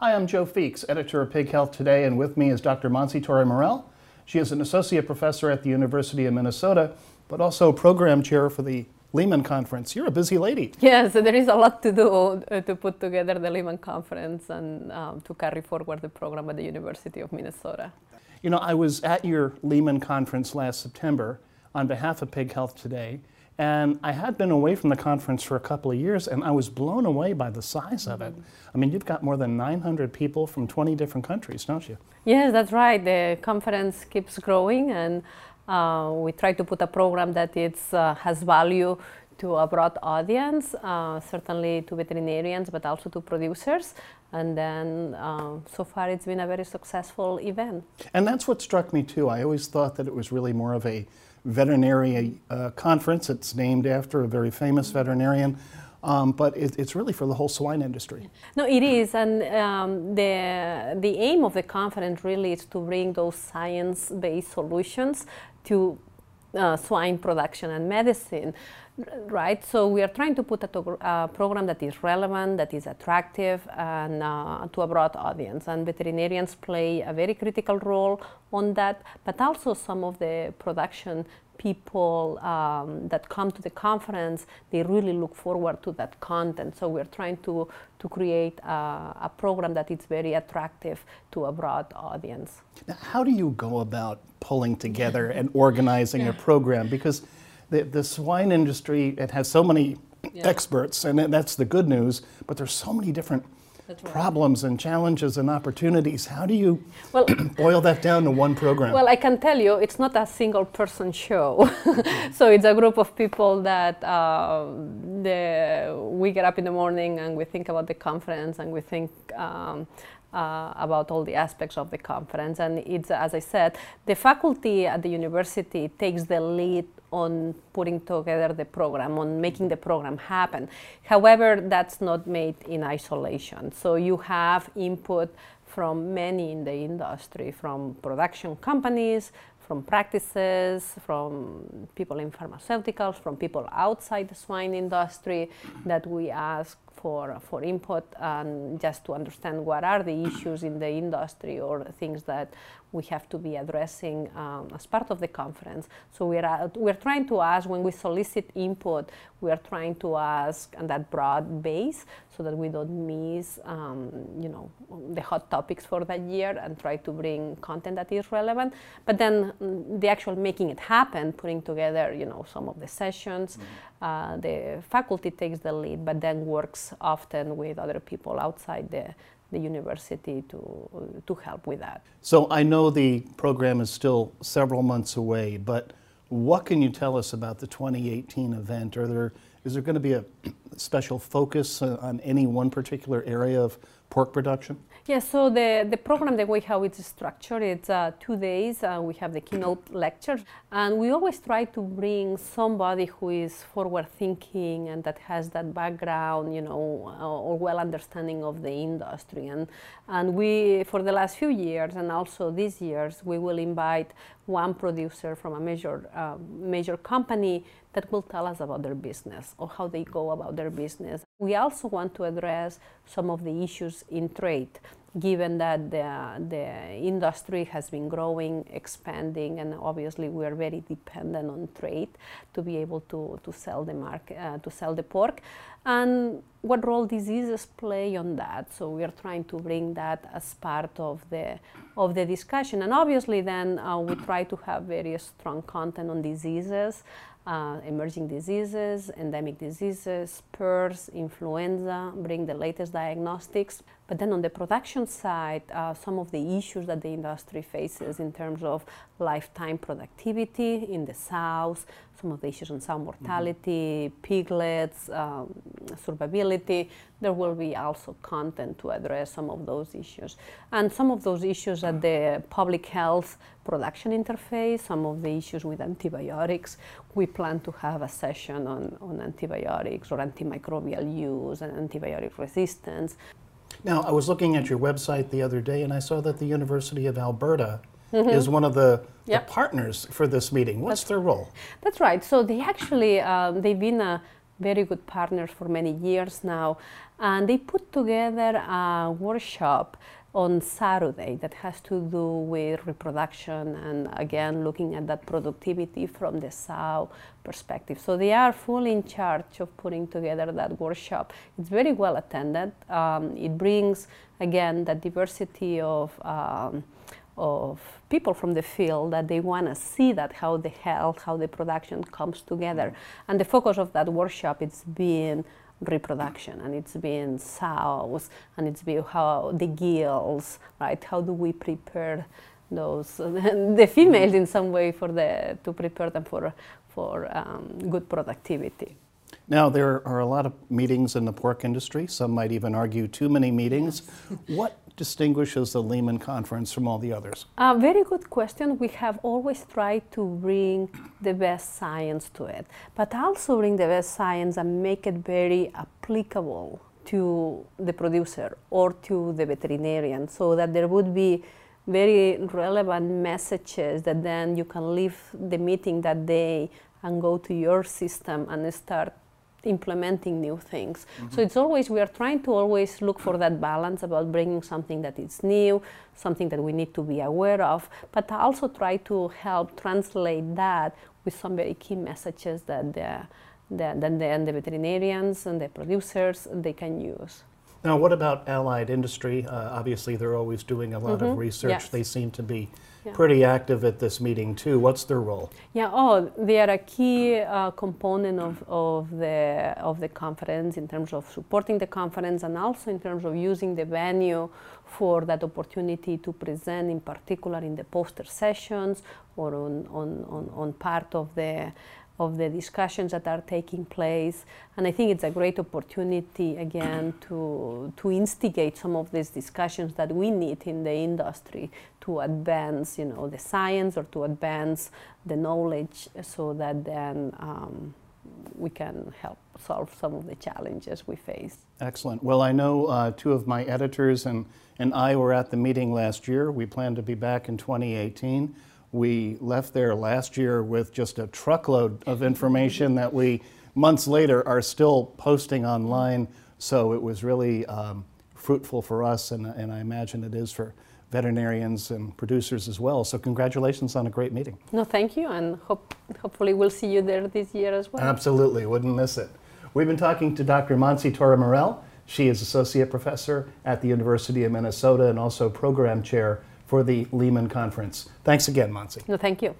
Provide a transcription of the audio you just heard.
Hi, I'm Joe Feeks, editor of Pig Health Today, and with me is Dr. Montse Torremorell. She is an associate professor at the University of Minnesota, but also program chair for the Leman Conference. You're a busy lady. Yes, there is a lot to do uh, to put together the Leman Conference and um, to carry forward the program at the University of Minnesota. You know, I was at your Leman Conference last September on behalf of Pig Health Today, and I had been away from the conference for a couple of years, and I was blown away by the size of it. I mean, you've got more than 900 people from 20 different countries, don't you? Yes, that's right. The conference keeps growing, and uh, we try to put a program that it's, uh, has value to a broad audience, uh, certainly to veterinarians, but also to producers. And then uh, so far, it's been a very successful event. And that's what struck me too. I always thought that it was really more of a veterinary uh, conference. It's named after a very famous veterinarian. Um, but it, it's really for the whole swine industry. No, it is, and um, the the aim of the conference really is to bring those science-based solutions to uh, swine production and medicine, right? So we are trying to put a uh, program that is relevant, that is attractive, and uh, to a broad audience. And veterinarians play a very critical role on that, but also some of the production people um, that come to the conference, they really look forward to that content. So we're trying to, to create a, a program that is very attractive to a broad audience. Now, how do you go about pulling together and organizing yeah. a program? Because the, the swine industry, it has so many yeah. experts, and that's the good news, but there's so many different right. problems and challenges and opportunities. How do you well, boil that down to one program? Well, I can tell you it's not a single person show. so it's a group of people that uh, the, we get up in the morning and we think about the conference and we think um, uh, about all the aspects of the conference. And it's, as I said, the faculty at the university takes the lead on putting together the program, on making the program happen. However, that's not made in isolation. So you have input from many in the industry, from production companies, from practices, from people in pharmaceuticals, from people outside the swine industry that we ask for, for input and just to understand what are the issues in the industry or things that we have to be addressing um, as part of the conference. So we're, uh, we're trying to ask, when we solicit input, we are trying to ask on that broad base so that we don't miss, um, you know, the hot topics for that year and try to bring content that is relevant. But then mm, the actual making it happen, putting together, you know, some of the sessions, mm-hmm. uh, the faculty takes the lead, but then works often with other people outside the the university to, to help with that. So I know the program is still several months away, but what can you tell us about the 2018 event? Are there, is there going to be a special focus on any one particular area of pork production? Yeah, so the, the program, the way how it's structured, it's uh, two days. Uh, we have the keynote lecture, and we always try to bring somebody who is forward thinking and that has that background, you know, uh, or well understanding of the industry. And, and we, for the last few years, and also these years, we will invite one producer from a major, uh, major company that will tell us about their business or how they go about their business. We also want to address some of the issues in trade given that the, the industry has been growing, expanding, and obviously we are very dependent on trade to be able to, to sell the market, uh, to sell the pork, and what role diseases play on that. So we are trying to bring that as part of the of the discussion, and obviously then uh, we try to have very strong content on diseases uh, emerging diseases, endemic diseases, PRRS, influenza, bring the latest diagnostics. But then on the production side, uh, some of the issues that the industry faces in terms of lifetime productivity in the sows, some of the issues on sow mortality, mm-hmm. piglets, um, survivability. There will be also content to address some of those issues. And some of those issues at the public health production interface, some of the issues with antibiotics. We plan to have a session on, on antibiotics or antimicrobial use and antibiotic resistance. Now, I was looking at your website the other day and I saw that the University of Alberta mm-hmm. is one of the, yep. the, partners for this meeting. What's that's, their role? That's right. So they actually um, they've been a very good partner for many years now. And they put together a workshop on Saturday that has to do with reproduction and again looking at that productivity from the sow perspective. So they are fully in charge of putting together that workshop. It's very well attended. Um, it brings again that diversity of um, of people from the field that they want to see that how the health, how the production comes together. And the focus of that workshop is being reproduction and it's been sows and it's been how the gilts right? How do we prepare those? The females in some way for the to prepare them for for um, good productivity. Now there are a lot of meetings in the pork industry. Some might even argue too many meetings. What distinguishes the Leman Conference from all the others? A very good question. We have always tried to bring the best science to it, but also bring the best science and make it very applicable to the producer or to the veterinarian so that there would be very relevant messages that then you can leave the meeting that day and go to your system and start implementing new things. Mm-hmm. So it's always, we are trying to always look for that balance about bringing something that is new, something that we need to be aware of, but also try to help translate that with some very key messages that the, the, that the, the veterinarians and the producers, they can use. Now, what about allied industry? Uh, obviously, they're always doing a lot mm-hmm. of research. Yes. They seem to be yeah. pretty active at this meeting too. What's their role? Yeah, oh, they are a key uh, component of, of the of the conference in terms of supporting the conference and also in terms of using the venue for that opportunity to present, in particular in the poster sessions or on on, on, on part of the of the discussions that are taking place. And I think it's a great opportunity, again, to, to instigate some of these discussions that we need in the industry to advance, you know, the science or to advance the knowledge so that then um, we can help solve some of the challenges we face. Excellent. Well, I know uh, two of my editors and, and I were at the meeting last year. We plan to be back in 2018. We left there last year with just a truckload of information that we, months later, are still posting online. So it was really um, fruitful for us, and, and I imagine it is for veterinarians and producers as well. So congratulations on a great meeting. No, thank you, and hope, hopefully we'll see you there this year as well. Absolutely, wouldn't miss it. We've been talking to Dr. Montse Torremorell. She is associate professor at the University of Minnesota and also program chair for the Leman Conference. Thanks again, Montse. No, thank you.